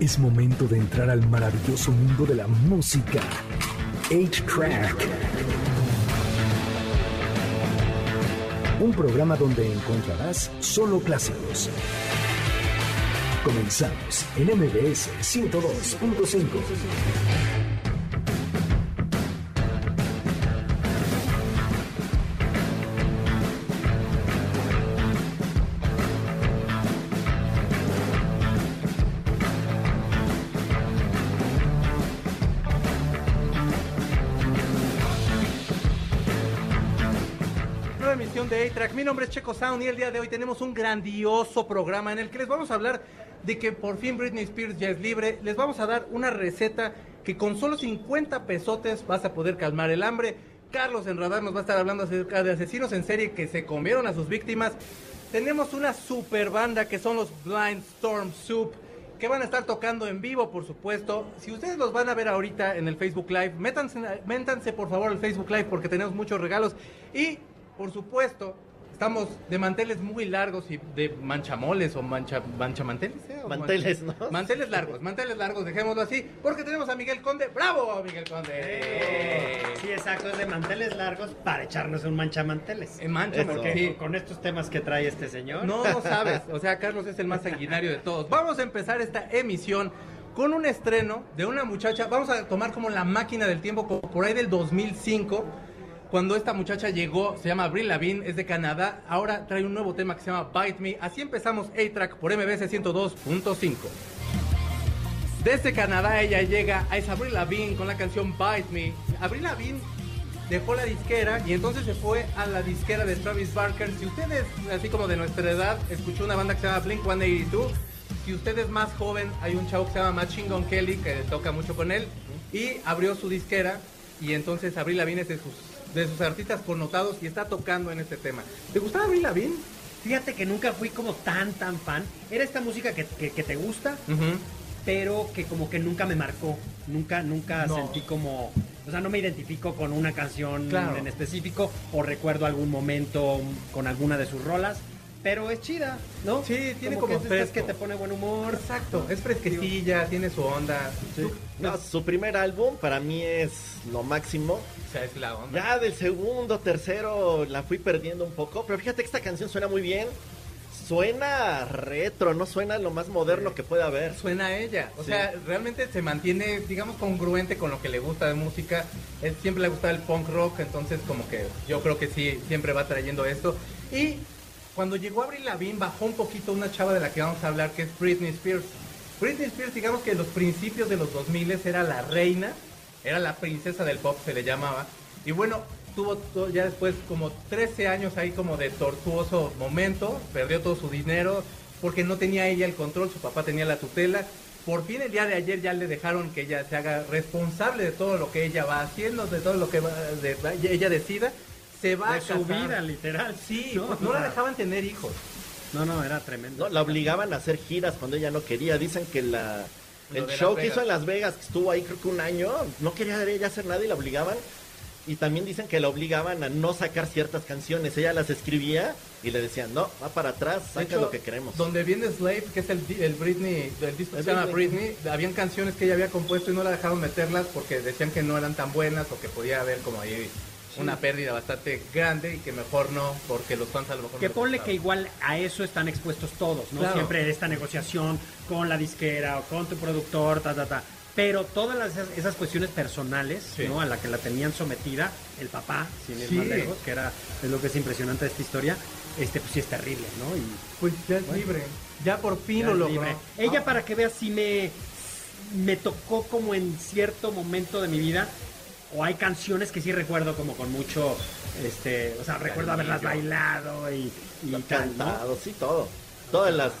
Es momento de entrar al maravilloso mundo de la música. 8-Track. Un programa donde encontrarás solo clásicos. Comenzamos en MBS 102.5. Mi nombre es Checo Sound y el día de hoy tenemos un grandioso programa en el que les vamos a hablar de que por fin Britney Spears ya es libre. Les vamos a dar una receta que con solo 50 pesotes vas a poder calmar el hambre. Carlos en Radar nos va a estar hablando acerca de asesinos en serie que se comieron a sus víctimas. Tenemos una super banda que son los Blind Storm Soup que van a estar tocando en vivo, por supuesto. Si ustedes los van a ver ahorita en el Facebook Live, métanse, métanse por favor al Facebook Live porque tenemos muchos regalos. Y, por supuesto, estamos de manteles muy largos y de manchamoles o mancha, manchamanteles. ¿eh? O Manteles, mancha- ¿no? Manteles largos, manteles largos, dejémoslo así, porque tenemos a Miguel Conde. ¡Bravo, Miguel Conde! Sí, exacto, es de manteles largos para echarnos un manchamanteles. Eh, mancha, porque sí. Con estos temas que trae este señor. No, no sabes. O sea, Carlos es el más sanguinario de todos. Vamos a empezar esta emisión con un estreno de una muchacha. Vamos a tomar como la máquina del tiempo, como por ahí del 2005. Cuando esta muchacha llegó, se llama Avril Lavigne, es de Canadá. Ahora trae un nuevo tema que se llama Bite Me. Así empezamos A-Track por MBC 102.5. Desde Canadá ella llega a esa Avril Lavigne con la canción Bite Me. Avril Lavigne dejó la disquera y entonces se fue a la disquera de Travis Barker. Si ustedes, así como de nuestra edad, escuchó una banda que se llama Blink 182, si usted es más joven, hay un chavo que se llama Machine Gun Kelly que toca mucho con él y abrió su disquera y entonces Avril Lavigne es de sus, de sus artistas connotados y está tocando en este tema. ¿Te gustaba Avril Lavigne? Fíjate que nunca fui como tan, tan fan. Era esta música que, que- que te gusta, pero que como que nunca me marcó. Nunca, nunca No. sentí como... O sea, no me identifico con una canción Claro. en específico o recuerdo algún momento con alguna de sus rolas. Pero es chida, ¿no? Sí, tiene como que es que te pone buen humor. Exacto, es fresquecilla, tiene su onda. Tú- No, su primer álbum para mí es lo máximo. O sea, es la onda. Ya del segundo, tercero la fui perdiendo un poco, pero fíjate que esta canción suena muy bien. Suena retro, no suena lo más moderno que puede haber. Suena a ella. O Sí. sea, realmente se mantiene, digamos, congruente con lo que le gusta de música. Él siempre le gusta el punk rock, entonces como que yo creo que sí, siempre va trayendo esto. Y cuando llegó Avril Lavigne bajó un poquito una chava de la que vamos a hablar, que es Britney Spears. Britney Spears, digamos que en los principios de los 2000 era la reina, era la princesa del pop, se le llamaba. Y bueno, tuvo ya después como 13 años ahí como de tortuoso momento, perdió todo su dinero porque no tenía ella el control, su papá tenía la tutela. Por fin el día de ayer ya le dejaron que ella se haga responsable de todo lo que ella va haciendo, de todo lo que va, de- ella decida. Se va a De su casar. vida, literal. Sí, ¿no? no, la dejaban tener hijos. No, no, era tremendo. No, la obligaban a hacer giras cuando ella no quería. Dicen que la el show que hizo en Las Vegas, que estuvo ahí creo que un año, no quería ella hacer nada y la obligaban. Y también dicen que la obligaban a no sacar ciertas canciones. Ella las escribía y le decían, no, va para atrás, saca hecho, lo que queremos. Donde viene Slave, que es el, el Britney, el disco que se llama Britney. Britney, habían canciones que ella había compuesto y no la dejaron meterlas porque decían que no eran tan buenas o que podía haber como ahí una pérdida bastante grande y que mejor no, porque los fans a lo mejor Que no ponle que igual a eso están expuestos todos, ¿no? Claro. Siempre esta negociación con la disquera o con tu productor, ta, ta, ta. Pero todas las- esas, cuestiones personales, Sí. ¿no? A la que la tenían sometida, el papá, sin ir Sí. más lejos, que era es lo que es impresionante de esta historia, este pues sí es terrible, ¿no? Y Pues ya es Bueno. libre, ya por fin ya lo logró. libre. Ella, Ah. para que veas, si me, me tocó como en cierto momento de mi vida, o hay canciones que sí recuerdo como con mucho, este, o sea, recuerdo haberlas bailado y, y tal, ¿no? Cantado, sí, todo. Todas las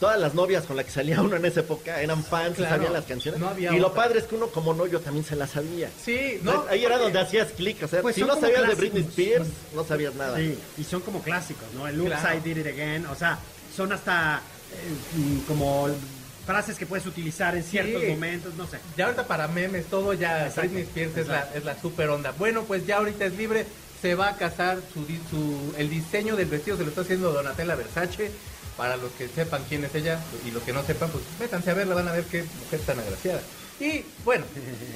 todas las novias con las que salía uno en esa época eran fans Claro. y sabían las canciones. No y lo otra. padre es que uno como no, yo también se las sabía. Sí, no. Ahí era donde hacías clic, o sea, Pues si no sabías de. Britney Spears, no sabías nada. Sí, y son como clásicos, ¿no? El Oops, Claro. I Did It Again, o sea, son hasta eh, mm, como frases que puedes utilizar en ciertos Sí. momentos, no sé. Ya ahorita para memes, todo ya Exacto, Britney Spears es la, es la super onda. Bueno, pues ya ahorita es libre, se va a casar, su, su- el diseño del vestido se lo está haciendo Donatella Versace. para los que sepan quién es ella y los que no sepan, pues métanse a verla, van a ver qué mujer tan agraciada. Y bueno,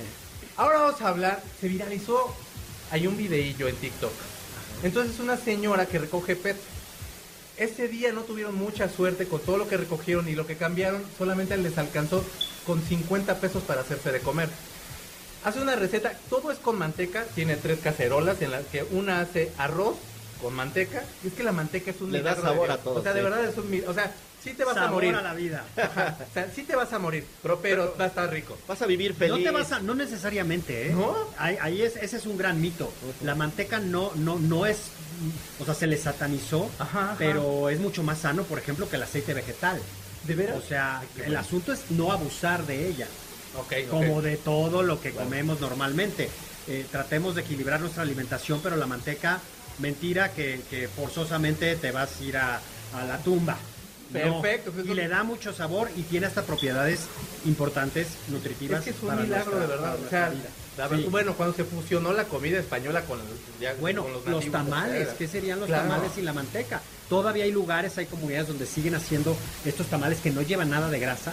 ahora vamos a hablar, se viralizó, hay un videillo en TikTok. Entonces una señora que recoge PET. Ese día no tuvieron mucha suerte con todo lo que recogieron y lo que cambiaron, solamente les alcanzó con 50 pesos para hacerse de comer. Hace una receta, todo es con manteca, tiene tres cacerolas en las que una hace arroz con manteca, y es que la manteca es un Le da sabor a todo, O sea, de verdad es un o sea, sí te vas a Sabor morir. a la vida. Ajá, o sea, sí te vas a morir, pero, pero- va a estar rico. Vas a vivir feliz. No te vas a, no necesariamente, ¿eh? ¿No? Ahí, ahí es, ese es un gran mito. La manteca no, no, no es, o sea, se le satanizó, Ajá, ajá. pero es mucho más sano, por ejemplo, que el aceite vegetal. ¿De veras? O sea, Ay, el bueno. asunto es no abusar de ella, Ok, ok. como de todo lo que comemos normalmente. Eh, tratemos de equilibrar nuestra alimentación, pero la manteca, mentira que, que forzosamente te vas a ir a, a la tumba. Perfecto, pues Y le da mucho sabor y tiene hasta propiedades importantes, nutritivas. Es que es un para milagro nuestra- de verdad. O sea, nuestra vida. la verdad- Sí. bueno, cuando se fusionó la comida española con, ya- Bueno, con los, nativos, tamales, ¿qué serían los claro. tamales sin la manteca? Todavía hay lugares, hay comunidades donde siguen haciendo estos tamales que no llevan nada de grasa,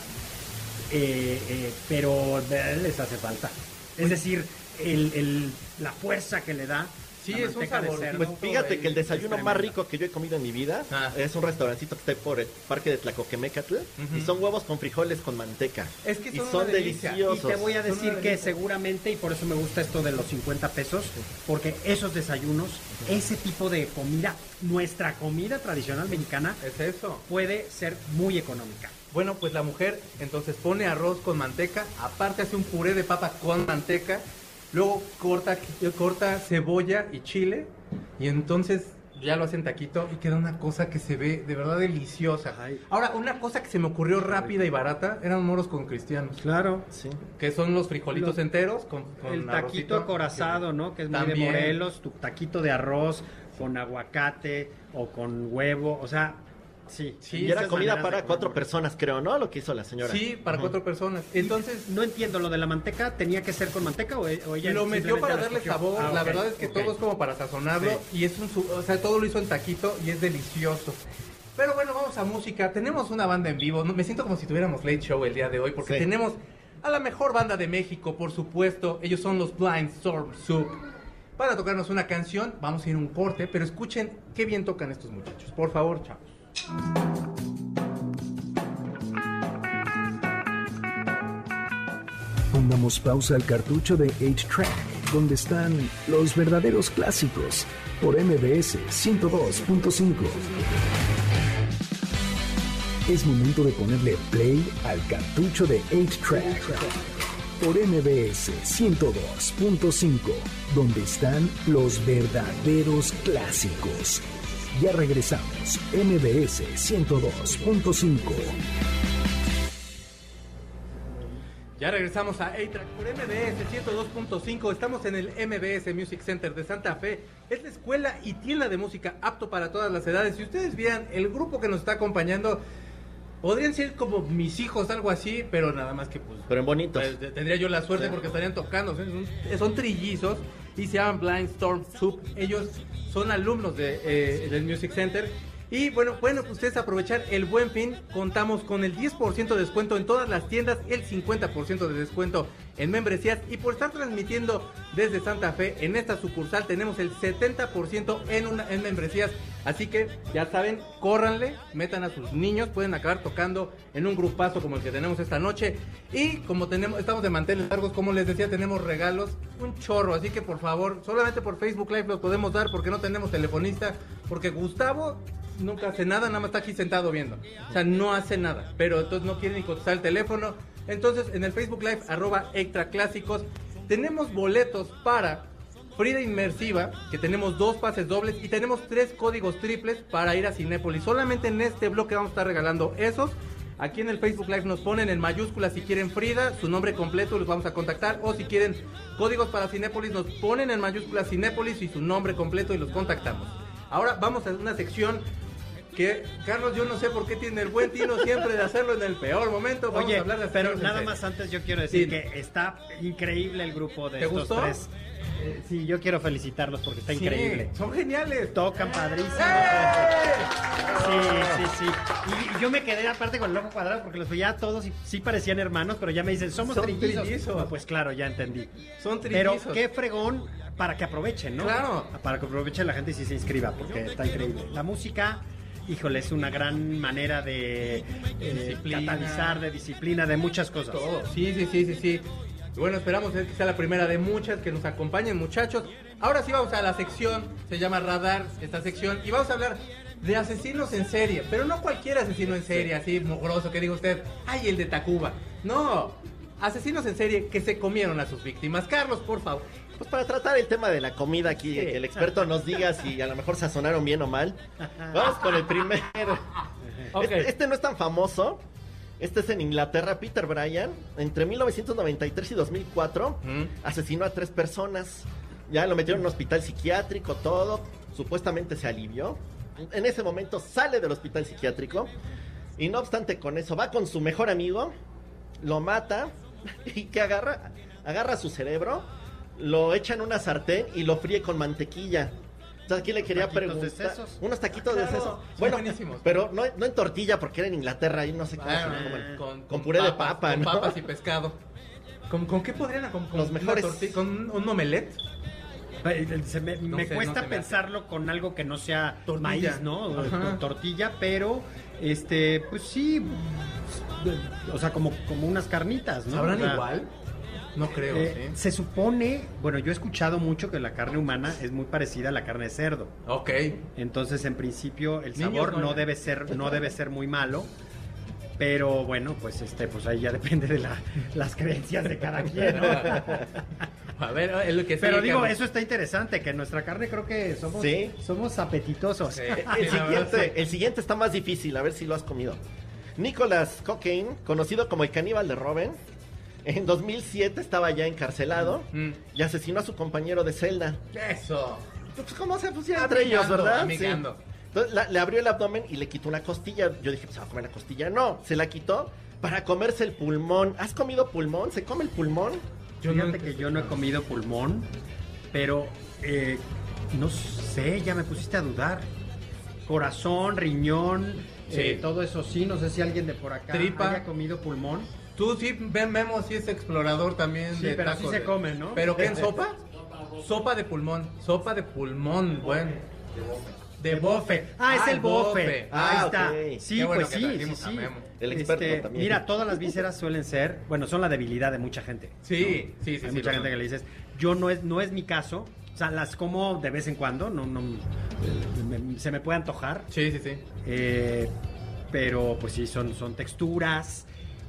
eh, eh, pero eh, les hace falta. Es decir, el, el- la fuerza que le da Sí, es un de sabor. Pues fíjate que el es desayuno más rico que yo he comido en mi vida Ah. es un restaurancito que está por el parque de Tlacoquemecatl Ujú. y son huevos con frijoles con manteca. Es que y son son una delicia. Y deliciosos. te voy a Son decir que seguramente, y por eso me gusta esto de los 50 pesos, porque esos desayunos, ese tipo de comida, nuestra comida tradicional mexicana, Es eso. puede ser muy económica. Bueno, pues la mujer entonces pone arroz con manteca, aparte hace un puré de papa con manteca, luego corta, corta cebolla y chile, y entonces ya lo hacen taquito y queda una cosa que se ve de verdad deliciosa. Ay. Ahora, una cosa que se me ocurrió rápida y barata eran moros con cristianos, Claro. Sí. que son los frijolitos Los- enteros con, con el taquito acorazado, ¿no? Que es muy de. Morelos, tu taquito de arroz con aguacate o con huevo, o sea, sí. Sí, y era comida para cuatro personas, creo, ¿no? Lo que hizo la señora. Sí, para cuatro personas. Entonces, No entiendo lo de la manteca, ¿tenía que ser con manteca o, o ella lo metió para darle escogió? sabor. Ah, la verdad es que todo es como para sazonarlo y es un, su- o sea, todo lo hizo en taquito y es delicioso. Pero bueno, vamos a música. Tenemos una banda en vivo. Me siento como si tuviéramos late show el día de hoy porque Sí. tenemos a la mejor banda de México, por supuesto. Ellos son los Blind Storm Soup. Para tocarnos una canción, vamos a ir a un corte, pero escuchen qué bien tocan estos muchachos. Por favor, chavos. Pongamos pausa al cartucho de 8-Track, donde están los verdaderos clásicos, por MBS 102.5. Es momento de ponerle play al cartucho de 8-Track, por MBS 102.5, donde están los verdaderos clásicos. Ya regresamos, MBS 102.5. Ya regresamos a A-Track por MBS 102.5. Estamos en el MBS Music Center de Santa Fe. Es la escuela y tienda de música apto para todas las edades. Si ustedes vieran el grupo que nos está acompañando, podrían ser como mis hijos, algo así, pero nada más que pues. Pero en bonitos. pues, tendría yo la suerte Sí. porque estarían tocando. Son, son trillizos y se llaman Blind Storm Soup. Ellos son alumnos eh, del Music Center. Y bueno, bueno, ustedes aprovechar el buen fin. Contamos con el 10% de descuento en todas las tiendas, el 50% de descuento en membresías. Y por estar transmitiendo desde Santa Fe en esta sucursal, tenemos el 70% en, una, en membresías. Así que ya saben, córranle, metan a sus niños, pueden acabar tocando en un grupazo como el que tenemos esta noche. Y como tenemos, estamos de manteles largos, como les decía, tenemos regalos, un chorro. Así que por favor, solamente por Facebook Live los podemos dar porque no tenemos telefonista. Porque Gustavo nunca hace nada, nada más está aquí sentado viendo. O sea, no hace nada, pero entonces no quiere ni contestar el teléfono. Entonces, en el Facebook Live, arroba extra clásicos, tenemos boletos para Frida Inmersiva, que tenemos dos pases dobles y tenemos tres códigos triples para ir a Cinépolis. Solamente en este bloque vamos a estar regalando esos. Aquí en el Facebook Live nos ponen en mayúsculas si quieren Frida, su nombre completo, los vamos a contactar. O si quieren códigos para Cinépolis, nos ponen en mayúsculas Cinépolis y su nombre completo y los contactamos. Ahora vamos a una sección que, Carlos, yo no sé por qué tiene el buen tino siempre de hacerlo en el peor momento. Vamos Oye, a hablar de pero nada más antes yo quiero decir Sí. que está increíble el grupo de ¿Te estos gustó? tres. Eh, sí, yo quiero felicitarlos porque está Sí, increíble. son geniales. Tocan padrísimo. ¡Eh! Sí, sí, sí. Y, yo me quedé aparte con el ojo cuadrado porque los veía a todos y sí parecían hermanos, pero ya me dicen, somos Son trillizos. trillizos. No, pues claro, ya entendí. Son Pero trillizos. qué fregón para que aprovechen, ¿no? Claro. Para que aproveche la gente y sí se inscriba, porque está increíble. La música, híjole, es una gran manera de eh, catalizar, de disciplina, de muchas cosas. Todo. Sí, sí, sí, sí, sí. Bueno, esperamos que sea la primera de muchas que nos acompañen, muchachos. Ahora sí vamos a la sección, se llama Radar, esta sección, y vamos a hablar de asesinos en serie, pero no cualquier asesino en serie, así mugroso que diga usted, ay, el de Tacuba. No, asesinos en serie que se comieron a sus víctimas. Carlos, por favor. Pues para tratar el tema de la comida aquí, Sí. que el experto nos diga si a lo mejor sazonaron bien o mal. Vamos con el primero. Este, este no es tan famoso. Este es en Inglaterra, Peter Bryan. Entre 1993 y 2004 Mm. asesinó a tres personas. Ya lo metieron en un hospital psiquiátrico, todo. Supuestamente se alivió. En ese momento sale del hospital psiquiátrico. Y no obstante con eso, va con su mejor amigo, lo mata y que agarra, agarra su cerebro, lo echa en una sartén y lo fríe con mantequilla. Entonces aquí le quería Taquitos de preguntar. sesos. Unos taquitos de Claro, sesos. Bueno, buenísimos. pero no, no en tortilla porque era en Inglaterra y no sé cómo se Ah, comen. con, Con puré de papa, con ¿no? papas y pescado. ¿Con, con qué podrían? ¿Con, con Los mejores. ¿Con un, omelette? Eh, se me, No me sé, cuesta no se me pensarlo con algo que no sea Tortilla. maíz, ¿no? Ajá. Con tortilla, pero este, pues sí, o sea, como, como unas carnitas, ¿no? ¿Sabrán O sea, igual? No creo, eh, sí. Se supone, bueno, yo he escuchado mucho que la carne humana es muy parecida a la carne de cerdo. Ok. Entonces, en principio, el Niños, sabor no, debe ser, no debe ser muy malo. Pero bueno, pues este, pues ahí ya depende de la- las creencias de cada quien. ¿no? A ver, es lo que Pero digo, eso está interesante, que nuestra carne creo que somos, Sí. somos apetitosos. Sí. El siguiente, el siguiente está más difícil, a ver si lo has comido. Nicholas Cocaine, conocido como el caníbal de Robin, en 2007 estaba ya encarcelado Mm. y asesinó a su compañero de celda. Eso. Pues cómo se pusieron entre ellos, Amigando, ¿verdad? amigando. Sí. Entonces la- le abrió el abdomen y le quitó una costilla. Yo dije, pues se va a comer la costilla. No, se la quitó para comerse el pulmón. ¿Has comido pulmón? ¿Se come el pulmón? Yo Fíjate no- que yo no he comido pulmón, pero eh, no sé, ya me pusiste a dudar. Corazón, riñón, Sí. eh, todo eso sí, no sé si alguien de por acá Tripa. haya comido pulmón. Tú sí, ven, Memo, sí es explorador también. Sí, de pero sí tacos se de- come, ¿no? ¿Pero qué en sopa? Sopa de pulmón. Sopa de pulmón, bueno. De bofe. Ah, es Ah, el bofe. Ah, Ahí está. ok. Sí, Qué bueno pues sí, sí, sí. El experto Este, también. Mira, todas las vísceras suelen ser, bueno, son la debilidad de mucha gente. Sí, sí, sí. Hay sí, mucha gente que le dices, yo no es, no es mi caso. O sea, las como de vez en cuando, no, no, me- se me puede antojar. Sí, sí, sí. Eh, pero pues sí, son, son texturas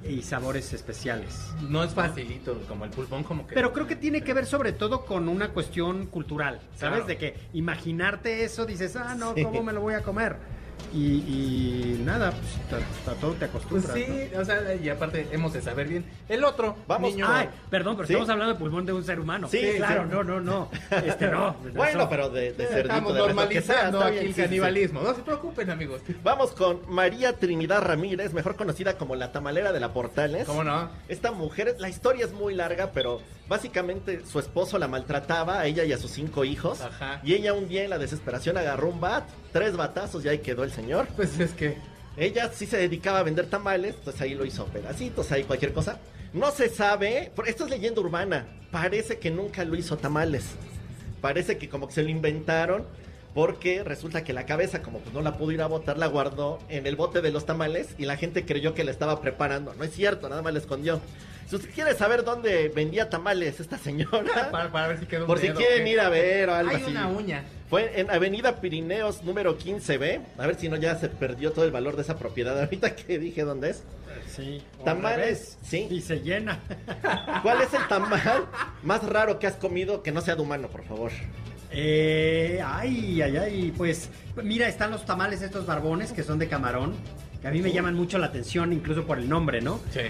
y sabores especiales. No es facilito, como el pulmón, como que. Pero creo que tiene que ver sobre todo con una cuestión cultural, ¿sabes? Claro. De que imaginarte eso, dices, ah, no, Sí. ¿cómo me lo voy a comer? Y, y nada, pues a, a todo te Pues acostumbras. sí, ¿no? o sea, y aparte hemos de saber bien. El otro, Vamos, niño. Ay, perdón, pero ¿Sí? estamos hablando de pulmón de un ser humano. Sí, claro, sí. no, no, no. Este no. Bueno, eso- pero de, de Estamos lo que sea, normalizando está aquí bien, el sí, sí, sí. canibalismo. No se preocupen, amigos. Vamos con María Trinidad Ramírez, mejor conocida como la tamalera de la Portales. ¿Cómo no? Esta mujer, la historia es muy larga, pero básicamente su esposo la maltrataba a ella y a sus cinco hijos. Ajá. Y ella un día en la desesperación agarró un bat, tres batazos y ahí quedó el señor. Pues es que. Ella sí se dedicaba a vender tamales, entonces ahí lo hizo pedacitos, ahí cualquier cosa. No se sabe, por- esto es leyenda urbana, parece que nunca lo hizo tamales. Parece que como que se lo inventaron porque resulta que la cabeza como pues no la pudo ir a botar, la guardó en el bote de los tamales y la gente creyó que la estaba preparando. No es cierto, nada más la escondió. Si usted quiere saber dónde vendía tamales esta señora, Para, para ver si quedó un por si quieren ¿qué? ir a ver o algo Hay así. una uña. Fue en Avenida Pirineos número 15B. A ver si no ya se perdió todo el valor de esa propiedad. Ahorita que dije dónde es. Sí. Tamales, sí. Y se llena. ¿Cuál es el tamal más raro que has comido que no sea de humano, por favor? Eh, ay, ay, ay, pues mira, están los tamales estos barbones que son de camarón, que a mí me llaman mucho la atención, incluso por el nombre, ¿no? Sí.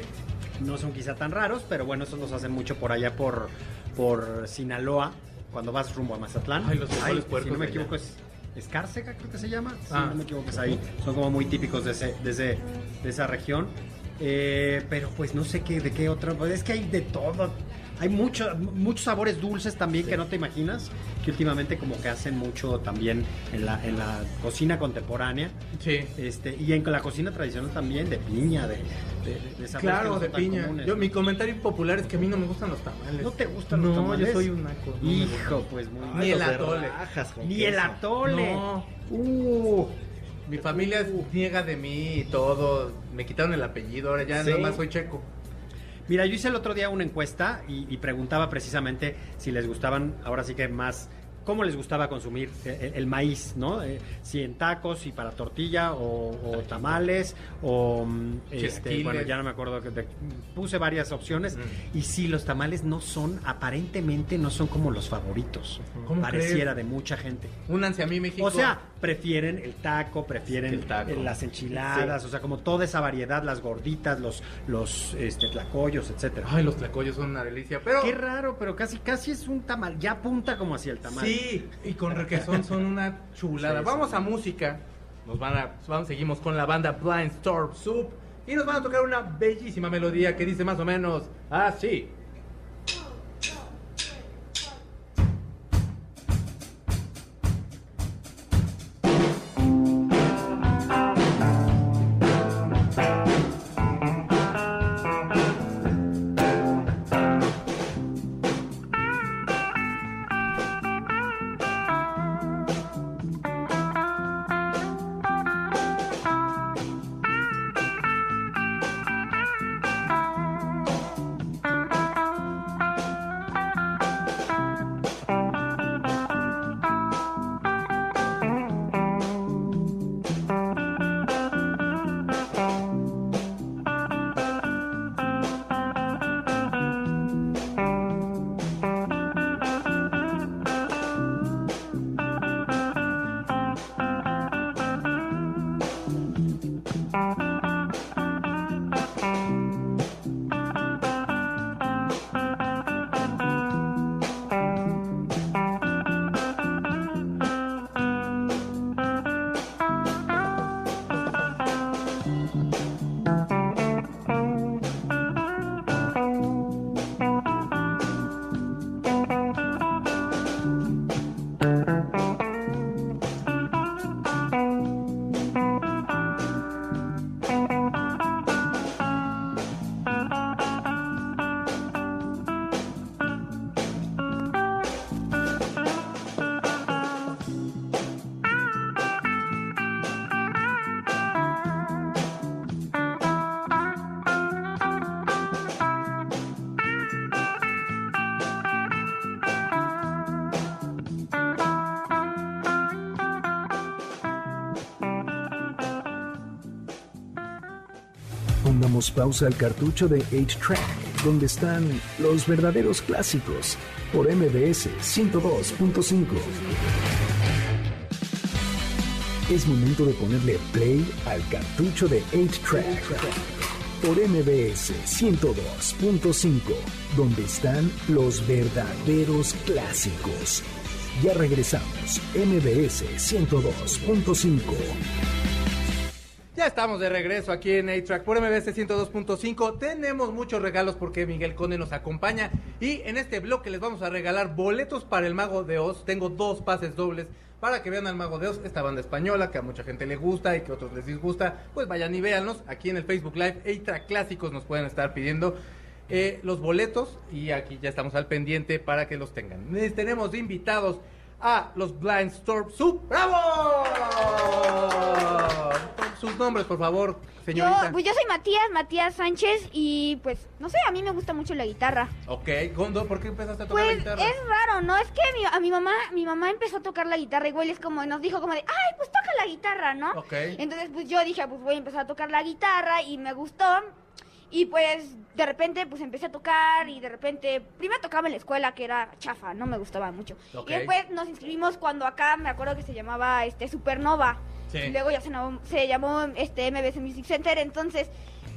No son quizá tan raros, pero bueno, esos los hacen mucho por allá por, por Sinaloa, cuando vas rumbo a Mazatlán. Ay, los frijoles si no me equivoco es Escárcega, creo que se llama. Si Ah. no me equivoco es ahí. Son como muy típicos de, ese, de, ese- de esa región. Eh, pero pues no sé qué, de qué otra. pues, es que hay de todo. Hay mucho, muchos sabores dulces también que no te imaginas. Que últimamente como que hacen mucho también en la, en la cocina contemporánea. Sí. Este, y en la cocina tradicional también, de piña, de, de, de sabores que Claro, no de piña. comunes. Yo, mi comentario popular es que a mí no me gustan los tamales. ¿No te gustan no, los tamales? yo soy un naco. no. Hijo, pues muy Ni el atole. rajas Ni el atole. No. Uh. Mi familia niega de mí y todo. Me quitaron el apellido, ahora ya Sí. nada más soy checo. Mira, yo hice el otro día una encuesta y, y preguntaba precisamente si les gustaban, ahora sí que más, cómo les gustaba consumir eh, el, maíz, ¿no? Eh, si en tacos, si para tortilla o, o tamales o mm, este, bueno, ya no me acuerdo, que de- puse varias opciones Mm. y sí, los tamales no son, aparentemente no son como los favoritos, ¿Cómo pareciera crees? de mucha gente. Únanse a mí, México. O sea, prefieren el taco, prefieren El taco. eh, las enchiladas, o sea, como toda esa variedad, las gorditas, los, los este, tlacoyos, etcétera. Ay, los tlacoyos son una delicia. Pero. Qué raro, pero casi casi es un tamal, ya apunta como hacia el tamal. Sí, y con requesón son una chulada. Sí, Vamos sí. a música. Nos van a, vamos, seguimos con la banda Blind Storm Soup. Y nos van a tocar una bellísima melodía que dice más o menos así. Pausa al cartucho de 8-Track, donde están los verdaderos clásicos, por MBS 102.5. Es momento de ponerle play al cartucho de 8-Track, por MBS 102.5, donde están los verdaderos clásicos. Ya regresamos, MBS 102.5. Estamos de regreso aquí en A-Track por MBS 102.5. Tenemos muchos regalos porque Miguel Conde nos acompaña. Y en este bloque les vamos a regalar boletos para el Mago de Oz. Tengo dos pases dobles para que vean al Mago de Oz, esta banda española que a mucha gente le gusta y que a otros les disgusta. Pues vayan y véanlos. Aquí en el Facebook Live, A-Track Clásicos nos pueden estar pidiendo. eh, los boletos y aquí ya estamos al pendiente para que los tengan. Les tenemos invitados a los Blind Storm. ¡Bravo! Sus nombres, por favor, señorita. Yo, pues yo soy Matías, Matías Sánchez y pues no sé, a mí me gusta mucho la guitarra. Ok, Gondo, ¿por qué empezaste a tocar la Pues guitarra? es raro, ¿no? Es que mi- a mi mamá, mi mamá empezó a tocar la guitarra igual es como nos dijo como de, ay, pues toca la guitarra, ¿no? Ok. Entonces pues yo dije, pues voy a empezar a tocar la guitarra y me gustó. Y pues de repente pues empecé a tocar y de repente, primero tocaba en la escuela que era chafa, no me gustaba mucho. Y después nos inscribimos cuando acá me acuerdo que se llamaba este Supernova. Sí. Y luego ya se, llamó- se llamó este MBS Music Center, entonces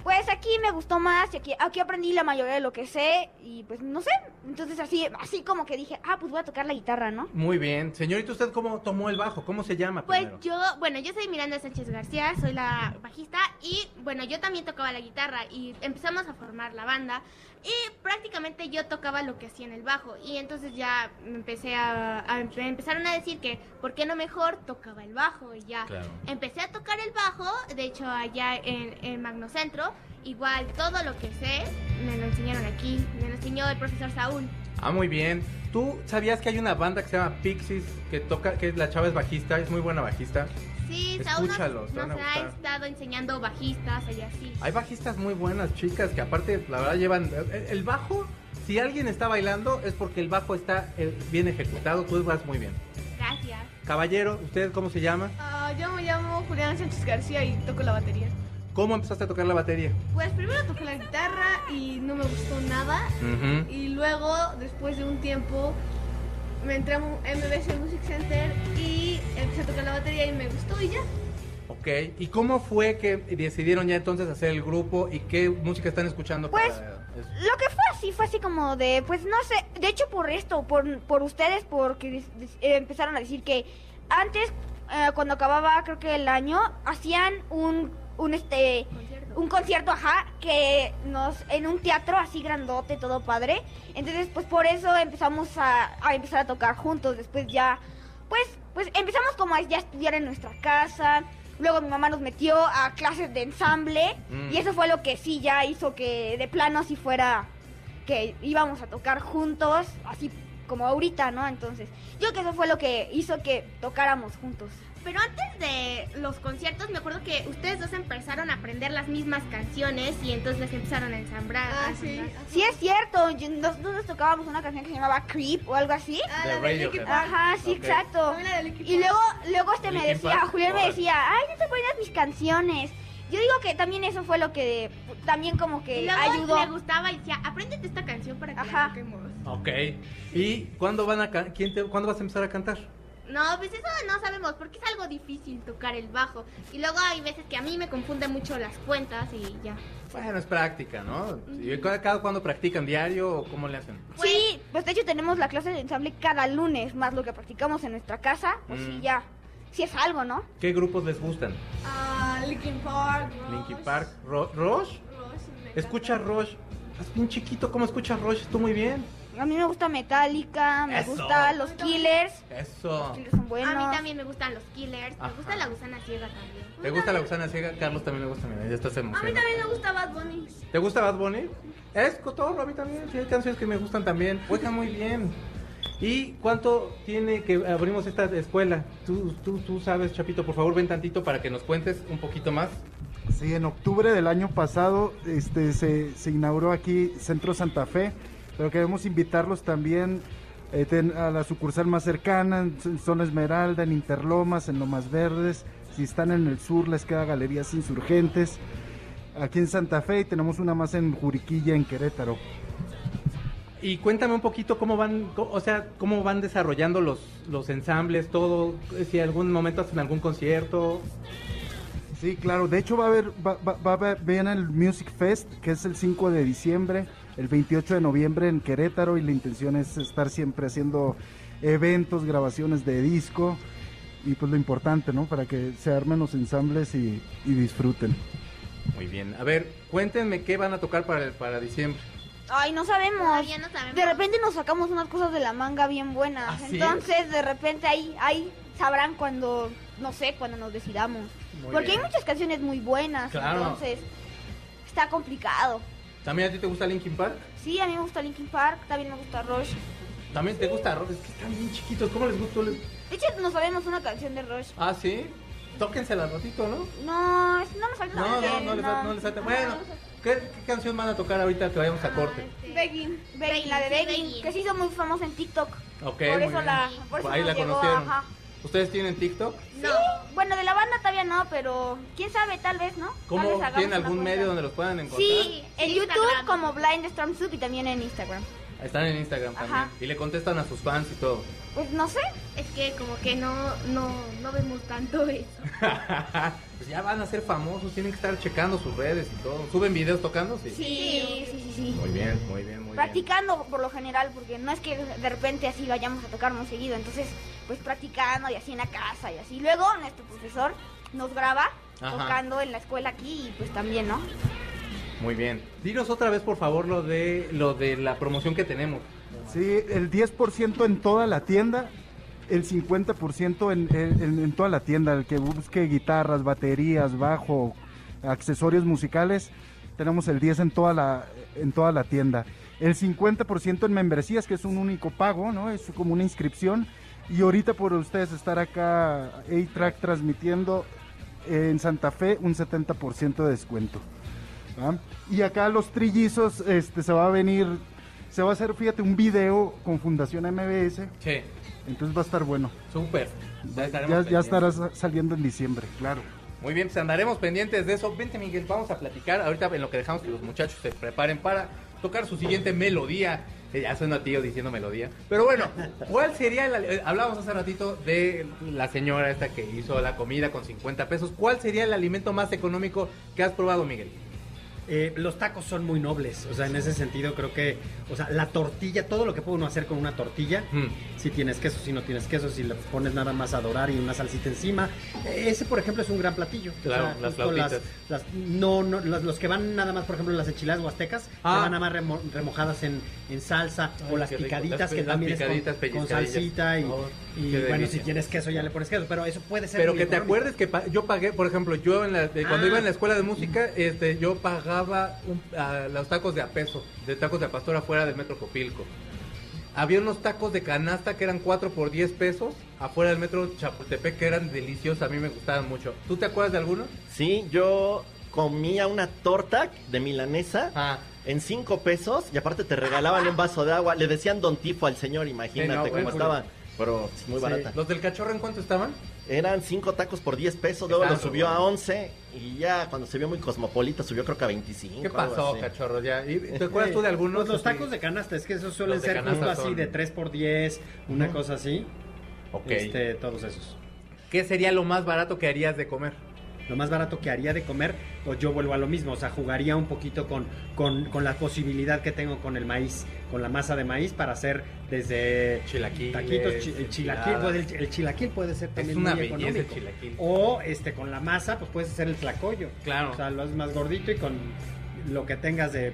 Pues aquí me gustó más y aquí, aquí aprendí la mayoría de lo que sé y pues no sé. Entonces así, así como que dije, ah, pues voy a tocar la guitarra, ¿no? Muy bien. Señorita, ¿usted cómo tomó el bajo? ¿Cómo se llama Pues primero? yo, bueno, yo soy Miranda Sánchez García, soy la bajista y bueno, yo también tocaba la guitarra y empezamos a formar la banda y prácticamente yo tocaba lo que hacía en el bajo y entonces ya me empecé a, a- me empezaron a decir que por qué no mejor tocaba el bajo y ya Claro. empecé a tocar el bajo, de hecho allá en, en Magnocentro, igual todo lo que sé me lo enseñaron aquí, me lo enseñó el profesor Saúl. Ah, muy bien. ¿Tú sabías que hay una banda que se llama Pixies que toca, que la chava es bajista, es muy buena bajista? Sí, Saúl nos, Escúchalos, a nos ha gustar. estado enseñando bajistas y así. Hay bajistas muy buenas, chicas, que aparte, la verdad, llevan... El, el bajo, si alguien está bailando, es porque el bajo está eh, bien ejecutado, tú vas muy bien. Gracias. Caballero, ¿usted cómo se llama? Ah, yo me llamo Julián Sánchez García y toco la batería. ¿Cómo empezaste a tocar la batería? Pues primero toqué la guitarra y no me gustó nada. Y luego, después de un tiempo, me entré a MBS Music Center y empecé a tocar la batería y me gustó y ya. Ok, ¿y cómo fue que decidieron ya entonces hacer el grupo y qué música están escuchando? Pues, para? Lo que fue así, fue así como de, pues no sé, de hecho por esto, por, por ustedes, porque eh, empezaron a decir que antes, eh, cuando acababa creo que el año, hacían un, un este, Concierto. un concierto, ajá, que nos, en un teatro así grandote, todo padre. Entonces, pues por eso empezamos a, a empezar a tocar juntos, después ya, pues, pues empezamos como a ya estudiar en nuestra casa. Luego mi mamá nos metió a clases de ensamble Mm. y eso fue lo que sí ya hizo que de plano así fuera que íbamos a tocar juntos, así como ahorita, ¿no? Entonces, yo creo que eso fue lo que hizo que tocáramos juntos. Pero antes de los conciertos, me acuerdo que ustedes dos empezaron a aprender las mismas canciones y entonces las empezaron a ensamblar. Ah, a sí. Sí es cierto, yo- nosotros tocábamos una canción que se llamaba Creep o algo así. Ah, De la de Radiohead. Ajá, sí, Ok. exacto. También la Y luego, luego este me Linkin decía, Park, Julián me órale. decía, ay, no te pones mis canciones. Yo digo que también eso fue lo que también como Y que luego ayudó. le gustaba y decía, apréndete esta canción para que Ajá. la toquemos. Ok, ¿y cuándo, van a quién te- ¿cuándo vas a empezar a cantar? No, pues eso no sabemos, porque es algo difícil tocar el bajo. Y luego hay veces que a mí me confunden mucho las cuentas y ya. Bueno, es práctica, ¿no? ¿Y cada, cuándo practican diario o cómo le hacen? Sí, pues de hecho tenemos la clase de ensamble cada lunes, más lo que practicamos en nuestra casa, pues Mm. sí, ya, sí es algo, ¿no? ¿Qué grupos les gustan? Ah, Linkin Park. Rush. Linkin Park, Ro- Rush. Rush, me encanta. Escucha Rush. Estás bien chiquito, ¿cómo escuchas Rush? Tú muy bien. A mí me gusta Metallica, me Eso. gusta los Killers, Eso. los Killers son buenos. A mí también me gustan los killers, Ajá. me gusta la gusana ciega también. ¿Te gusta la gusana ciega? Carlos también le gusta, mira, ya estás A mí emocionado. también me gusta Bad Bunny. ¿Te gusta Bad Bunny? Es cotorro, a mí también. Sí, hay canciones que me gustan también. Juega muy bien. ¿Y cuánto tiene que abrimos esta escuela? Tú, tú, tú sabes, Chapito, por favor, ven tantito para que nos cuentes un poquito más. Sí, en octubre del año pasado este, se, se inauguró aquí Centro Santa Fe, pero queremos invitarlos también eh, ten- a la sucursal más cercana, en Zona Esmeralda, en Interlomas, en Lomas Verdes. Si están en el sur, les queda Galerías Insurgentes. Aquí en Santa Fe y tenemos una más en Juriquilla, en Querétaro. Y cuéntame un poquito cómo van, o sea, cómo van desarrollando los, los ensambles, todo, si algún momento hacen algún concierto. Sí, claro. De hecho, va a haber, va, va- va a haber, el Music Fest, que es el 5 de diciembre, el 28 de noviembre en Querétaro, y la intención es estar siempre haciendo eventos, grabaciones de disco, y pues lo importante, ¿no? Para que se armen los ensambles y, y disfruten. Muy bien. A ver, cuéntenme qué van a tocar para, el- para diciembre. Ay, no sabemos. No sabemos. De repente nos sacamos unas cosas de la manga bien buenas. ¿Ah, sí? Entonces, de repente ahí, ahí sabrán cuando, no sé, cuando nos decidamos. Muy Porque bien. hay muchas canciones muy buenas. Claro. Entonces, está complicado. ¿También a ti te gusta Linkin Park? Sí, a mí me gusta Linkin Park, también me gusta Rush. ¿También te gusta Rush? Es que están bien chiquitos, ¿cómo les gustó? De hecho, nos sabemos una canción de Rush. Ah, ¿sí? Tóquensela ratito, ¿no? No, es- no nos falta No, no, no les, fa- no les falta. Bueno, ¿qué, qué canción van a tocar ahorita que vayamos a corte? Este, Begging, Begging, la de Begging, Begging. que se hizo muy famosa en TikTok. Ok, por muy eso bien. la, por eso Ahí nos la llegó, conocieron. ajá. ¿Ustedes tienen TikTok? No. Bueno, de la banda todavía no, pero quién sabe, tal vez, ¿no? Tal ¿Cómo vez hagamos tienen algún medio donde los puedan encontrar? Sí, en YouTube Instagram. como Blind Storm Soup y también en Instagram. Están en Instagram también. Ajá. Y le contestan a sus fans y todo. Pues no sé. Es que como que no, no, no vemos tanto eso. pues ya van a ser famosos, tienen que estar checando sus redes y todo. ¿Suben videos tocando? Sí. Sí, sí, sí, sí. Muy bien, muy bien, muy bien. Practicando por lo general, porque no es que de repente así vayamos a tocar muy seguido. Entonces, pues practicando y así en la casa y así. Luego nuestro profesor nos graba Ajá. tocando en la escuela aquí y pues también, ¿no? Muy bien. Dinos otra vez, por favor, lo de lo de la promoción que tenemos. Sí, el 10% en toda la tienda, el 50% en, en, toda la tienda. El que busque guitarras, baterías, bajo, accesorios musicales, tenemos el 10 en toda la, en toda la tienda. El 50% en membresías, que es un único pago, ¿no? Es como una inscripción. Y ahorita por ustedes estar acá, A-Track transmitiendo en Santa Fe, un 70% de descuento. Y acá los trillizos, este, se va a venir, se va a hacer, fíjate, un video con Fundación MBS, Sí, entonces va a estar bueno. súper. Ya, estaremos Ya, ya pendientes. estará sa- saliendo en diciembre, claro. Muy bien, pues andaremos pendientes de eso. Vente, Miguel, vamos a platicar ahorita en lo que dejamos que los muchachos se preparen para tocar su siguiente melodía. Eh, Ya suena tío diciendo melodía. Pero bueno, ¿cuál sería la... eh, hablábamos hace ratito de la señora esta que hizo la comida con 50 pesos. ¿Cuál sería el alimento más económico que has probado, Miguel? Eh, los tacos son muy nobles, o sea, en ese sentido creo que, o sea, la tortilla, todo lo que puede uno hacer con una tortilla, Mm. si tienes queso, si no tienes queso, si le pones nada más a dorar y una salsita encima, ese por ejemplo es un gran platillo. Claro, las justo flautitas. las- no, no, las- los que van nada más, por ejemplo, las enchiladas huastecas, Ah. que van nada más remo- remojadas en, en salsa, Ay, o las picaditas Las- que las también picaditas, es con, con salsita y, Oh, bueno, delicia. si tienes queso ya le pones queso, pero eso puede ser Pero que te acuerdes que pa- yo pagué, por ejemplo, yo en la, de- cuando Ah. iba en la escuela de música, este, yo pagaba un- a los tacos de a peso, de tacos de a pastor afuera del Metro Copilco. Había unos tacos de canasta que eran 4 por 10 pesos afuera del Metro Chapultepec que eran deliciosos, a mí me gustaban mucho. ¿Tú te acuerdas de alguno? Sí, yo comía una torta de milanesa Ah, en cinco pesos y aparte te regalaban un vaso de agua. Le decían Don Tifo al señor, imagínate Sí, no, cómo estaba. Pero sí, muy Sí. barata. ¿los del cachorro en cuánto estaban? Eran cinco tacos por 10 pesos, luego lo subió a súper 11 y ya cuando se vio muy cosmopolita subió creo que a 25. ¿Qué algo pasó, así. cachorro? Ya? ¿Y ¿Te acuerdas tú de algunos? Pues los así? tacos de canasta, es que esos suelen ser justo así de 3 por 10 una cosa así. Ok. Este, todos esos. ¿Qué sería lo más barato que harías de comer? Lo más barato que haría de comer, pues yo vuelvo a lo mismo, o sea, jugaría un poquito con, con, con la posibilidad que tengo con el maíz, con la masa de maíz para hacer desde Chilaquiles, taquitos, chi- el chilaquil, pues, el, el chilaquil puede ser también una muy belleza el económico. chilaquil. O este con la masa, pues puedes hacer el tlacoyo. Claro. O sea, lo haces más gordito y con lo que tengas de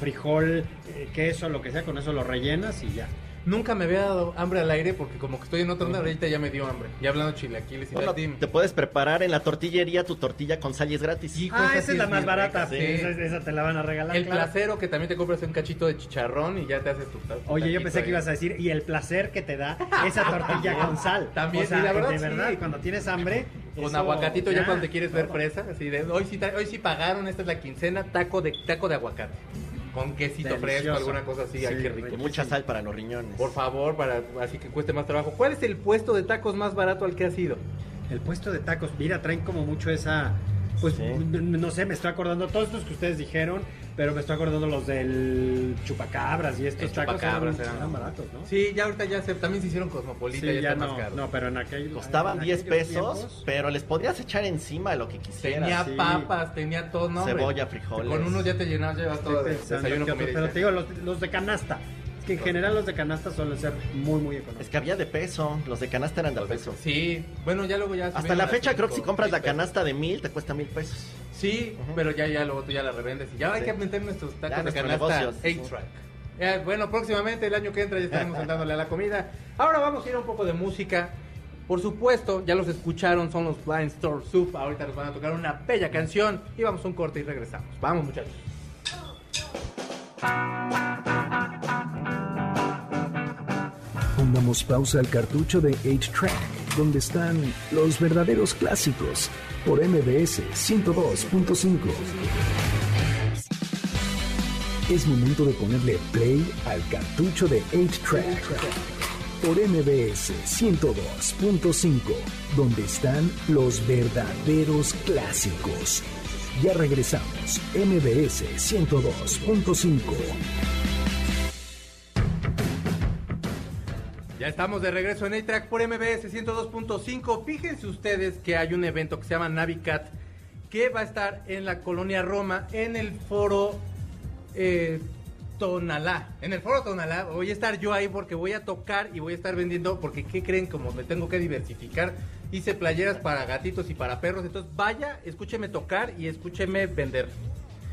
frijol, eh, queso, lo que sea, con eso lo rellenas y ya. Nunca me había dado hambre al aire porque como que estoy en otra onda, ahorita ya me dio hambre. Ya hablando chilaquiles y Bueno, te puedes preparar en la tortillería tu tortilla con sal y es gratis. Ah, esa es la más barata, sí, esa, esa te la van a regalar. El claro. placero que también te compras un cachito de chicharrón y ya te haces tu tu Oye, yo pensé que ibas a decir, y el placer que te da esa tortilla con sal. También, o sea, y la verdad, de sí. verdad, cuando tienes hambre. Con eso- aguacatito ya, ya. cuando te quieres ver fresa, así de hoy sí, hoy sí pagaron, esta es la quincena, taco de taco de aguacate. Con quesito fresco, alguna cosa así, ay Sí, qué rico. Mucha sal para los riñones. Por favor, para así que cueste más trabajo. ¿Cuál es el puesto de tacos más barato al que has ido? El puesto de tacos, mira, traen como mucho esa. Pues Sí. no sé, me estoy acordando todos estos que ustedes dijeron, pero me estoy acordando los del chupacabras y estos El tacos chupacabras eran, eran- eran baratos, ¿no? Sí, ya ahorita ya se, también se hicieron cosmopolita, Sí, ya, ya está no, más caro. no, pero en aquel Costaban en 10 aquellos pesos, tiempos, pero les podrías echar encima lo que quisieras. Tenía sí. papas, tenía todo, no. Cebolla, frijoles. Con unos ya te llenas, llevas todo de desayuno, pero te digo, los, los de canasta. Es que en general los de canasta suelen ser muy, muy económicos. Es que había de peso, los de canasta eran de peso. Sí, bueno, ya luego ya... Hasta la fecha creo que si compras la canasta de mil te cuesta mil pesos. Sí, pero ya, ya luego tú ya la revendes y ya hay que meter nuestros tacos Ya, de canasta negocio, sí. 8-track. Eh, bueno, próximamente el año que entra ya estaremos dándole a la comida. Ahora vamos a ir a un poco de música. Por supuesto, ya los escucharon, son los Blind Store Soup. Ahorita nos van a tocar una bella canción y vamos a un corte y regresamos. Vamos, muchachos. Pongamos pausa al cartucho de 8-Track, donde están los verdaderos clásicos, por MBS 102.5. Es momento de ponerle play al cartucho de 8-Track, por MBS 102.5, donde están los verdaderos clásicos. Ya regresamos, MBS 102.5. Ya estamos de regreso en A-Track por MBS 102.5. Fíjense ustedes que hay un evento que se llama Navicat que va a estar en la colonia Roma en el foro eh, Tonalá. En el foro Tonalá voy a estar yo ahí porque voy a tocar y voy a estar vendiendo porque ¿qué creen? Como me tengo que diversificar. Hice playeras para gatitos y para perros. Entonces vaya, escúcheme tocar y escúcheme vender.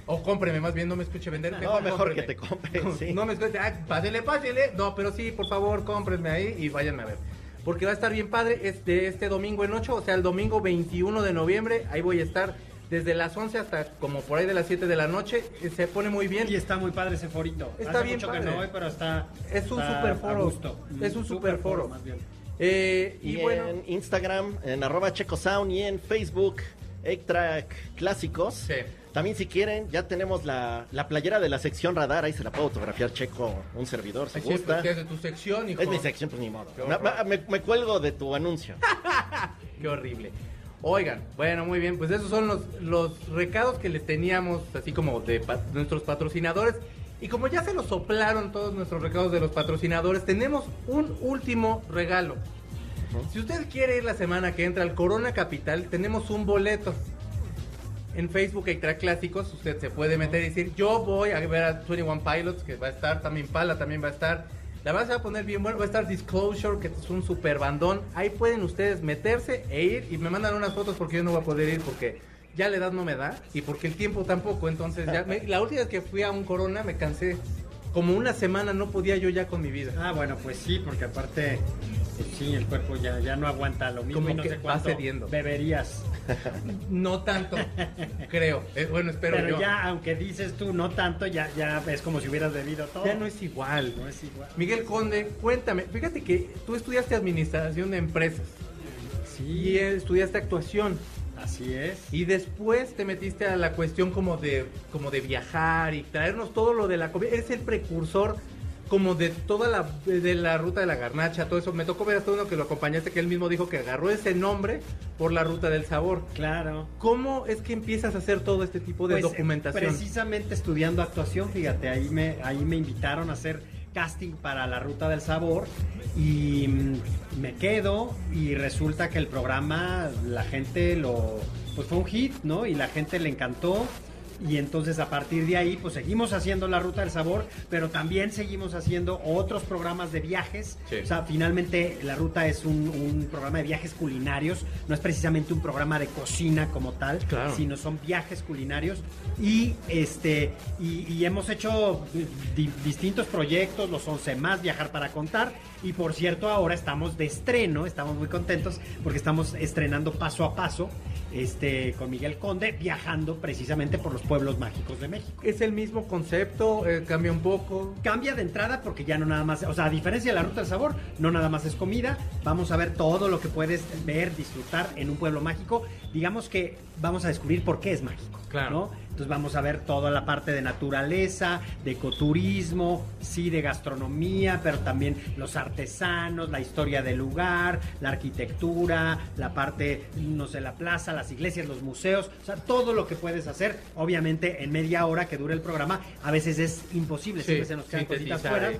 O cómpreme, más bien, no me escuche vender. No, mejor que te compren, sí. No me escuche, ah, pásele, pásele. No, pero sí, por favor, cómprenme ahí y váyanme a ver. Porque va a estar bien padre este, este domingo en 8, o sea, el domingo 21 de noviembre. Ahí voy a estar desde las 11 hasta como por ahí de las 7 de la noche. Eh, Se pone muy bien. Y está muy padre ese forito. Está Hace bien mucho que padre. no voy, pero está. Es un está super a foro. gusto. Es un super foro. más bien. Eh, y, Y, bueno, en Instagram, en arroba checosound y en Facebook, Track Clásicos. Sí. También si quieren, ya tenemos la, la playera de la sección radar, ahí se la puedo autografiar Checo, un servidor, si así gusta. es de tu sección, hijo. Es mi sección, pues ni modo. Me, me- me cuelgo de tu anuncio. Qué horrible. Oigan, bueno, muy bien, pues esos son los, los recados que les teníamos, así como de pa- nuestros patrocinadores. Y como ya se los soplaron todos nuestros recados de los patrocinadores, tenemos un último regalo. Si usted quiere ir la semana que entra al Corona Capital, tenemos un boleto. En Facebook track clásicos, usted se puede meter y decir, yo voy a ver a 21 Pilots, que va a estar, también Pala también va a estar. La verdad va a poner bien bueno, va a estar Disclosure, que es un super bandón. Ahí pueden ustedes meterse e ir y me mandan unas fotos porque yo no voy a poder ir porque ya la edad no me da y porque el tiempo tampoco. Entonces, ya la última vez que fui a un Corona me cansé. Como una semana no podía yo ya con mi vida. Ah, bueno, pues sí, porque aparte, sí, el cuerpo ya, ya no aguanta lo mismo Como y no que sé va cuánto cediendo. beberías. No tanto, creo. Eh, bueno, espero Pero yo. ya, aunque dices tú no tanto, ya, ya es como si hubieras bebido todo. Ya no es igual. No es igual. Miguel Conde, cuéntame, fíjate que tú estudiaste administración de empresas y Sí, eh, estudiaste actuación así es. y después te metiste a la cuestión como de como de viajar y traernos todo lo de la comida. Eres el precursor como de toda la de la ruta de la garnacha, todo eso. Me tocó ver hasta uno que lo acompañaste que él mismo dijo que agarró ese nombre por la ruta del sabor. Claro. ¿Cómo es que empiezas a hacer todo este tipo de Pues, documentación? Precisamente estudiando actuación, fíjate, ahí me, ahí me invitaron a hacer casting para la Ruta del Sabor y mm, me quedo y resulta que el programa la gente lo pues fue un hit, ¿no? Y la gente le encantó. Y entonces a partir de ahí, pues seguimos haciendo la ruta del sabor, pero también seguimos haciendo otros programas de viajes. Sí. O sea, finalmente la ruta es un, un programa de viajes culinarios, no es precisamente un programa de cocina como tal, Claro. sino son viajes culinarios. Y este y, y hemos hecho di- distintos proyectos, los 11 más, Viajar para Contar. Y por cierto, ahora estamos de estreno, estamos muy contentos porque estamos estrenando paso a paso este, con Miguel Conde, viajando precisamente por los pueblos mágicos de México. ¿Es el mismo concepto? Eh, ¿Cambia un poco? Cambia de entrada porque ya no nada más, o sea, a diferencia de la ruta del sabor, no nada más es comida, vamos a ver todo lo que puedes ver, disfrutar en un pueblo mágico. Digamos que vamos a descubrir por qué es mágico, Claro. ¿no? Entonces vamos a ver toda la parte de naturaleza, de ecoturismo, sí, de gastronomía, pero también los artesanos, la historia del lugar, la arquitectura, la parte, no sé, la plaza, las iglesias, los museos, o sea, todo lo que puedes hacer, obviamente en media hora que dure el programa, a veces es imposible, Sí, siempre se nos quedan cositas fuera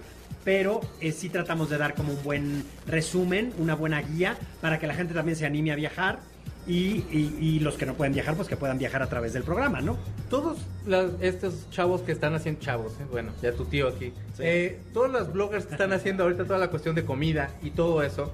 pero eh, sí tratamos de dar como un buen resumen, una buena guía para que la gente también se anime a viajar y, y- y los que no pueden viajar, pues que puedan viajar a través del programa, ¿no? Todos las- estos chavos que están haciendo chavos, ¿eh? bueno, ya tu tío aquí, eh, todos los bloggers que están haciendo ahorita toda la cuestión de comida y todo eso,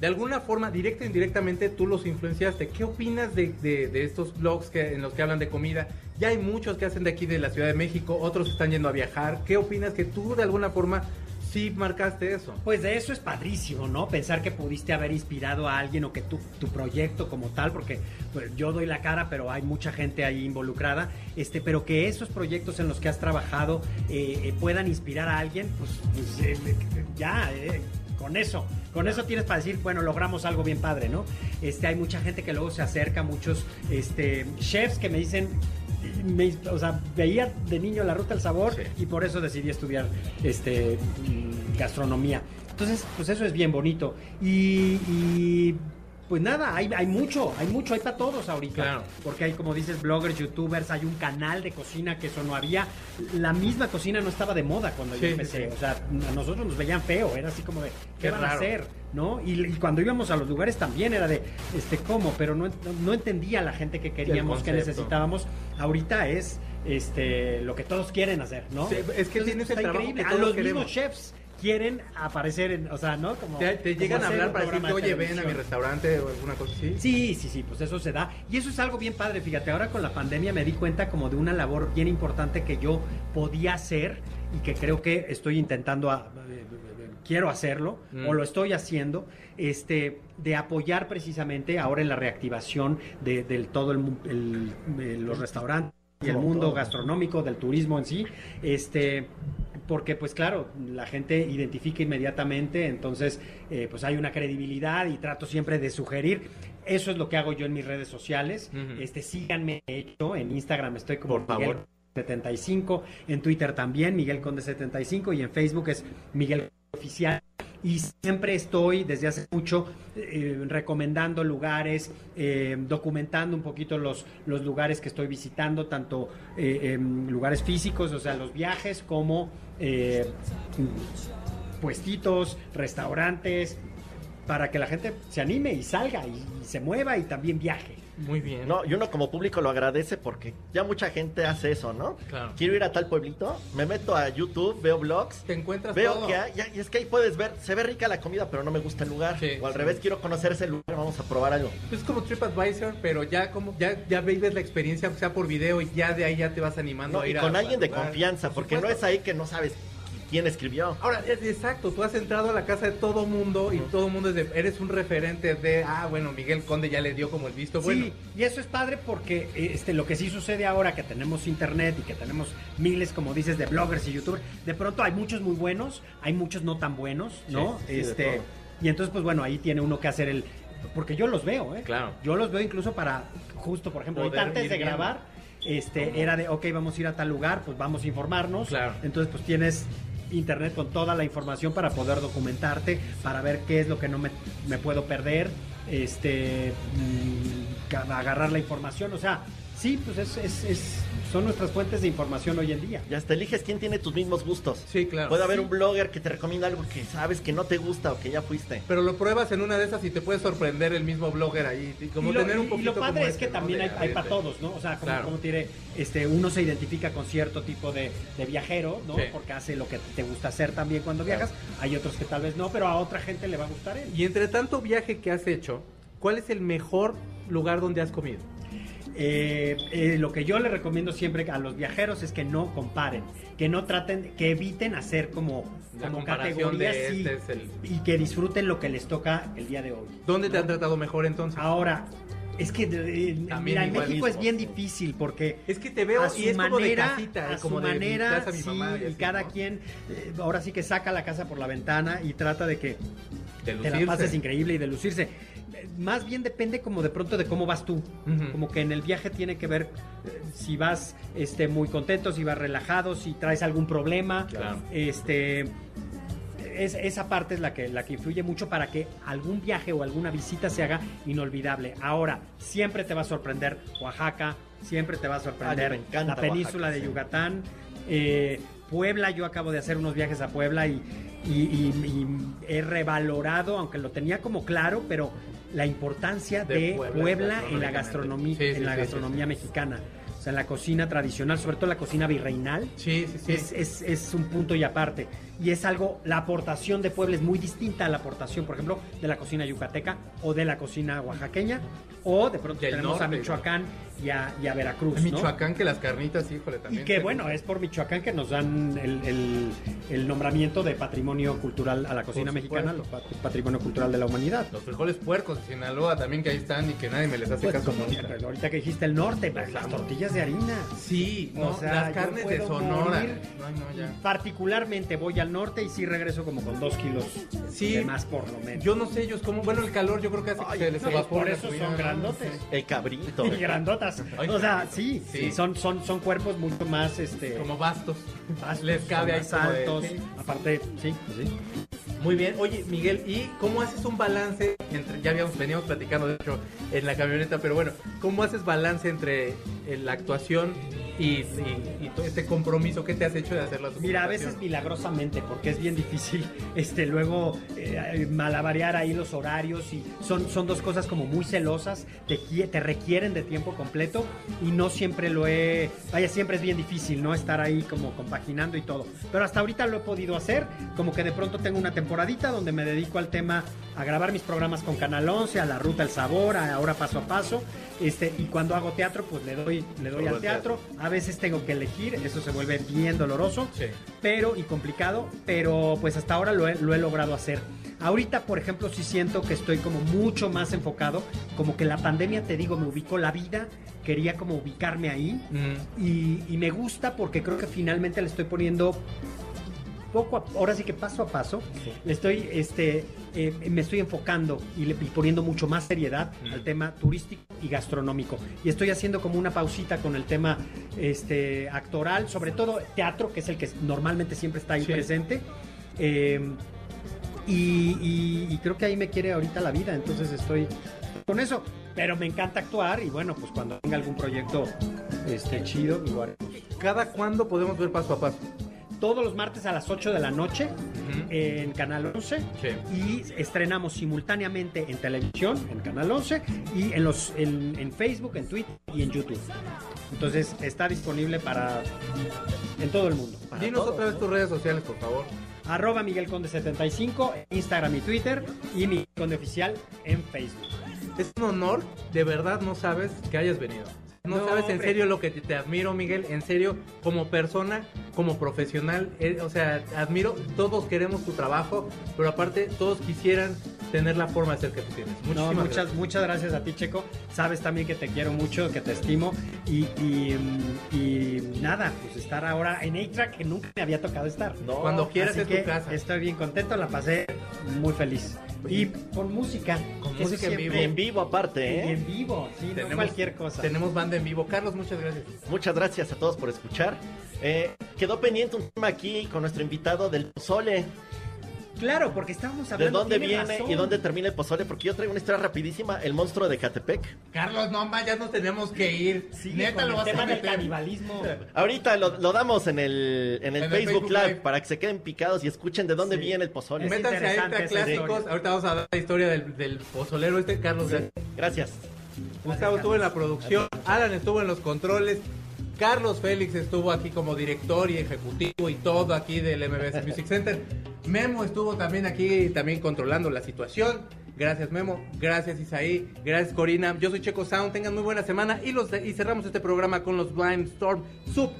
de alguna forma, directa o indirectamente, tú los influenciaste. ¿Qué opinas de, de- de estos blogs que, en los que hablan de comida? Ya hay muchos que hacen de aquí de la Ciudad de México, otros están yendo a viajar. ¿Qué opinas que tú de alguna forma sí marcaste eso? Pues de eso es padrísimo, ¿no? Pensar que pudiste haber inspirado a alguien o que tu, tu proyecto como tal, porque pues, yo doy la cara, pero hay mucha gente ahí involucrada, este, pero que esos proyectos en los que has trabajado eh, eh, puedan inspirar a alguien, pues, pues, eh, ya, con eso, con eso tienes para decir, bueno, logramos algo bien padre, ¿no? Este, hay mucha gente que luego se acerca, muchos este, chefs que me dicen, me- o sea, veía de niño la ruta del sabor Sí. y por eso decidí estudiar este mm, gastronomía. Entonces, pues eso es bien bonito. Y, y, Pues nada, hay, hay mucho, hay mucho, hay para todos ahorita. Claro. Porque hay, como dices, bloggers, youtubers, hay un canal de cocina que eso no había. La misma cocina no estaba de moda cuando Sí, yo empecé. sí. O sea, a nosotros nos veían feo, era así como de, ¿qué, Qué van a hacer? ¿No? Y, y cuando íbamos a los lugares también era de, este, ¿cómo? Pero no, no entendía la gente que queríamos, que necesitábamos. Ahorita es este lo que todos quieren hacer, ¿no? Sí, es que tienes el trabajo A todos los queremos. mismos chefs quieren aparecer en, o sea, ¿no? Como, Te, te como llegan a hablar para decirte, de oye, ven a mi restaurante o alguna cosa así. Sí, sí, sí, pues eso se da. Y eso es algo bien padre, fíjate, ahora con la pandemia me di cuenta como de una labor bien importante que yo podía hacer y que creo que estoy intentando, a- eh, quiero hacerlo Mm. o lo estoy haciendo, este, de apoyar precisamente ahora en la reactivación de, del todo el, el- los restaurantes y el mundo gastronómico, del turismo en sí, este, porque pues claro, la gente identifica inmediatamente, entonces eh, pues hay una credibilidad y trato siempre de sugerir. Eso es lo que hago yo en mis redes sociales. Este, síganme de hecho, en Instagram estoy como Por Miguel favor. 75, en Twitter también Miguel Conde 75 y en Facebook es Miguel Oficial. Y siempre estoy, desde hace mucho, eh, recomendando lugares, eh, documentando un poquito los, los lugares que estoy visitando, tanto eh, em, lugares físicos, o sea, los viajes, como eh, puestitos, restaurantes, para que la gente se anime y salga y, y se mueva y también viaje. Muy bien. No, y uno como público lo agradece porque ya mucha gente hace eso, ¿no? Claro. Quiero ir a tal pueblito, me meto a YouTube, veo blogs, Te encuentras veo todo. que hay, y es que ahí puedes ver, se ve rica la comida, pero no me gusta el lugar. Sí, o al sí. revés, quiero conocer ese lugar, vamos a probar algo. Es como TripAdvisor, pero ya como ya ya vives la experiencia, aunque sea por video, y ya de ahí ya te vas animando No, a y a- con alguien al de lugar. confianza, Por porque no es ahí que no sabes quién escribió. Ahora, es- exacto, tú has entrado a la casa de todo mundo y todo mundo es de, eres un referente de, ah, bueno, Miguel Conde ya le dio como el visto bueno. Sí, y eso es padre porque este, lo que sí sucede ahora que tenemos internet y que tenemos miles, como dices, de bloggers y youtubers, de pronto hay muchos muy buenos, hay muchos no tan buenos, ¿no? Sí, sí, de este, todo. y entonces, pues bueno, ahí tiene uno que hacer el... Porque yo los veo, ¿eh? Claro. Yo los veo incluso para, justo por ejemplo, Poder ahorita antes de grabar, este, era de, ok, vamos a ir a tal lugar, pues vamos a informarnos. Claro. Entonces, pues tienes internet con toda la información para poder documentarte, para ver qué es lo que no me, puedo perder, este, mm, agarrar la información, o sea, sí, pues es, es- es- son nuestras fuentes de información hoy en día. Y hasta eliges quién tiene tus mismos gustos. Sí, claro. Puede haber Sí. un blogger que te recomienda algo que sabes que no te gusta o que ya fuiste. Pero lo pruebas en una de esas y te puede sorprender el mismo blogger ahí. y Como y, lo, tener un y- y poquito lo padre como es que este, ¿no? también hay, hay para todos, ¿no? O sea, como, Claro. como tiene, este, uno se identifica con cierto tipo de, de viajero, ¿no? Sí. Porque hace lo que te gusta hacer también cuando viajas. Hay otros que tal vez no, pero a otra gente le va a gustar él. Y entre tanto viaje que has hecho, ¿cuál es el mejor lugar donde has comido? Eh, eh, lo que yo le recomiendo siempre a los viajeros es que no comparen, que no traten, que eviten hacer como, La como comparación de categorías este es el- y que disfruten lo que les toca el día de hoy. ¿Dónde te han tratado mejor entonces? Ahora, es que eh, mira, en México mismo. es bien difícil porque Es que te veo a su y es como de manera, casita, a como su de manera, casa, mi sí, mamá y y así, cada ¿no? quien ahora sí que saca la casa por la ventana y trata de que De te la lucirse. pases increíble y de lucirse. Más bien depende como de pronto de cómo vas tú. Como que en el viaje tiene que ver eh, si vas este, muy contento, si vas relajado, si traes algún problema. Claro. Este, es- esa parte es la que, la que influye mucho para que algún viaje o alguna visita se haga inolvidable. Ahora, siempre te va a sorprender Oaxaca, siempre te va a sorprender encanta la península Oaxaca, de sí. Yucatán. eh, Puebla, yo acabo de hacer unos viajes a Puebla y, y- y- y he revalorado, aunque lo tenía como claro, pero la importancia De de, Puebla, Puebla, en la gastronomía, Sí, sí, en la gastronomía sí. mexicana. O sea, en la cocina tradicional, sobre todo la cocina virreinal, Sí, sí, sí. es, es- es un punto y aparte. Y es algo, la aportación de Puebla es muy distinta a la aportación, por ejemplo, de la cocina yucateca o de la cocina oaxaqueña, o de pronto Del tenemos a Michoacán y a, y a Veracruz. En ¿no? Michoacán que las carnitas, híjole, Y también. que te- bueno, es por Michoacán que nos dan el, el- el nombramiento de patrimonio cultural a la cocina mexicana, lo pat- patrimonio cultural de la humanidad. Los frijoles puercos de Sinaloa también que ahí están y que nadie me les hace Pues, caso como nunca. ahorita, que dijiste el norte, pues, las tortillas de harina. Sí, no, O sea, las carnes de Sonora. morir. No, no, ya. Particularmente voy al norte y sí regreso como con dos kilos Sí. de más por lo menos. Yo no sé ellos cómo, bueno, el calor yo creo que hace que se les no, pues, por eso comida, son ¿no? grandotes. El cabrito. Y grandotas. Ay, o sea, sí, sí. sí, son, son, son cuerpos mucho más este Como bastos. vastos, Les cabe ahí como de- altos. sí. Aparte, sí, pues sí. Muy bien, oye Miguel, ¿y cómo haces un balance entre, ya habíamos, veníamos platicando de hecho en la camioneta, pero bueno, ¿cómo haces balance entre eh, la actuación y, y- y todo este compromiso que te has hecho de hacer las Mira, a veces milagrosamente, porque es bien difícil este, luego eh, malabarear ahí los horarios y son, son dos cosas como muy celosas, te, te requieren de tiempo completo y no siempre lo he, vaya, siempre es bien difícil, ¿no? Estar ahí como compaginando y todo. Pero hasta ahorita lo he podido hacer, como que de pronto tengo una temporadita donde me dedico al tema, a grabar mis programas con Canal 11, a la ruta El Sabor, a ahora paso a paso, este, y cuando hago teatro, pues le doy, le doy al al teatro. Veces tengo que elegir, eso se vuelve bien doloroso Sí. pero y complicado, pero pues hasta ahora lo he, lo he logrado hacer. Ahorita, por ejemplo, sí siento que estoy como mucho más enfocado, como que la pandemia, te digo, me ubicó la vida, quería como ubicarme ahí Mm, y, y me gusta porque creo que finalmente le estoy poniendo poco a, ahora sí que paso a paso, le estoy, este, eh, me estoy enfocando y, le, y poniendo mucho más seriedad Mm. al tema turístico y gastronómico. Y estoy haciendo como una pausita con el tema este, actoral, sobre todo teatro, que es el que normalmente siempre está ahí Sí. presente. Eh, y, y- y creo que ahí me quiere ahorita la vida, entonces estoy con eso. Pero me encanta actuar y bueno, pues cuando tenga algún proyecto este, chido, haremos. ¿Cada cuándo podemos ver paso a paso? Todos los martes a las 8 de la noche en Canal 11 Sí. y estrenamos simultáneamente en televisión, en Canal 11 y en, los, en, en Facebook, en Twitter y en YouTube. Entonces está disponible para en todo el mundo. para Dinos todos, otra vez ¿no? tus redes sociales, por favor. Arroba Miguel Conde 75, Instagram y Twitter y Miguel Conde Oficial en Facebook. Es un honor, de verdad no sabes que hayas venido. No, No, sabes en serio lo que te, te admiro, Miguel. En serio, como persona, como profesional. eh, o sea, admiro, todos queremos tu trabajo, pero aparte todos quisieran tener la forma de ser que tú tienes. No, muchas, gracias. muchas gracias a ti, Checo. Sabes también que te quiero mucho, que te estimo. Y, y, y nada, pues estar ahora en A-Track, que nunca me había tocado estar. No, Cuando quieras es tu casa. Estoy bien contento, la pasé muy feliz. Y con música. Con eso música en vivo. Y en vivo aparte, Y ¿eh? en vivo, sí, no cualquier cosa. Tenemos banda en vivo. Carlos, muchas gracias. Muchas gracias a todos por escuchar. Eh, quedó pendiente un tema aquí con nuestro invitado del pozole. Claro, porque estábamos ¿De hablando dónde tiene viene razón. y dónde termina el pozole? Porque yo traigo una historia rapidísima. El monstruo de Catepec. Carlos, no más, ya nos tenemos que ir. Sí, Neta, lo vas tema a del meter. canibalismo. Ahorita lo, lo damos en el, en el En el Facebook, Facebook Live, Live. para que se queden picados y escuchen de dónde Sí. viene el pozole. Es Métanse a esa clásicos. Ahorita vamos a dar la historia del, del pozolero este, Carlos. gracias. Gracias. Gustavo estuvo en la producción, Alan estuvo en los controles, Carlos Félix estuvo aquí como director y ejecutivo y todo aquí del MBS Music Center. Memo estuvo también aquí, también controlando la situación. Gracias Memo, gracias Isaí, gracias Corina. Yo soy Checo Sound, tengan muy buena semana y, los, y cerramos este programa con los Blind Storm Sub.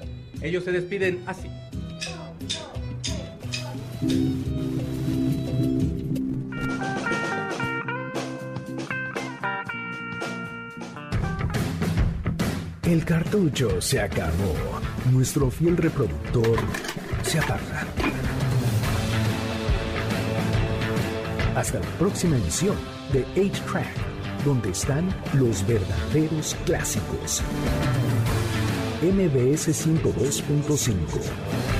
Ellos se despiden así. El cartucho se acabó. Nuestro fiel reproductor se apaga. Hasta la próxima emisión de 8-Track, donde están los verdaderos clásicos. MBS 102.5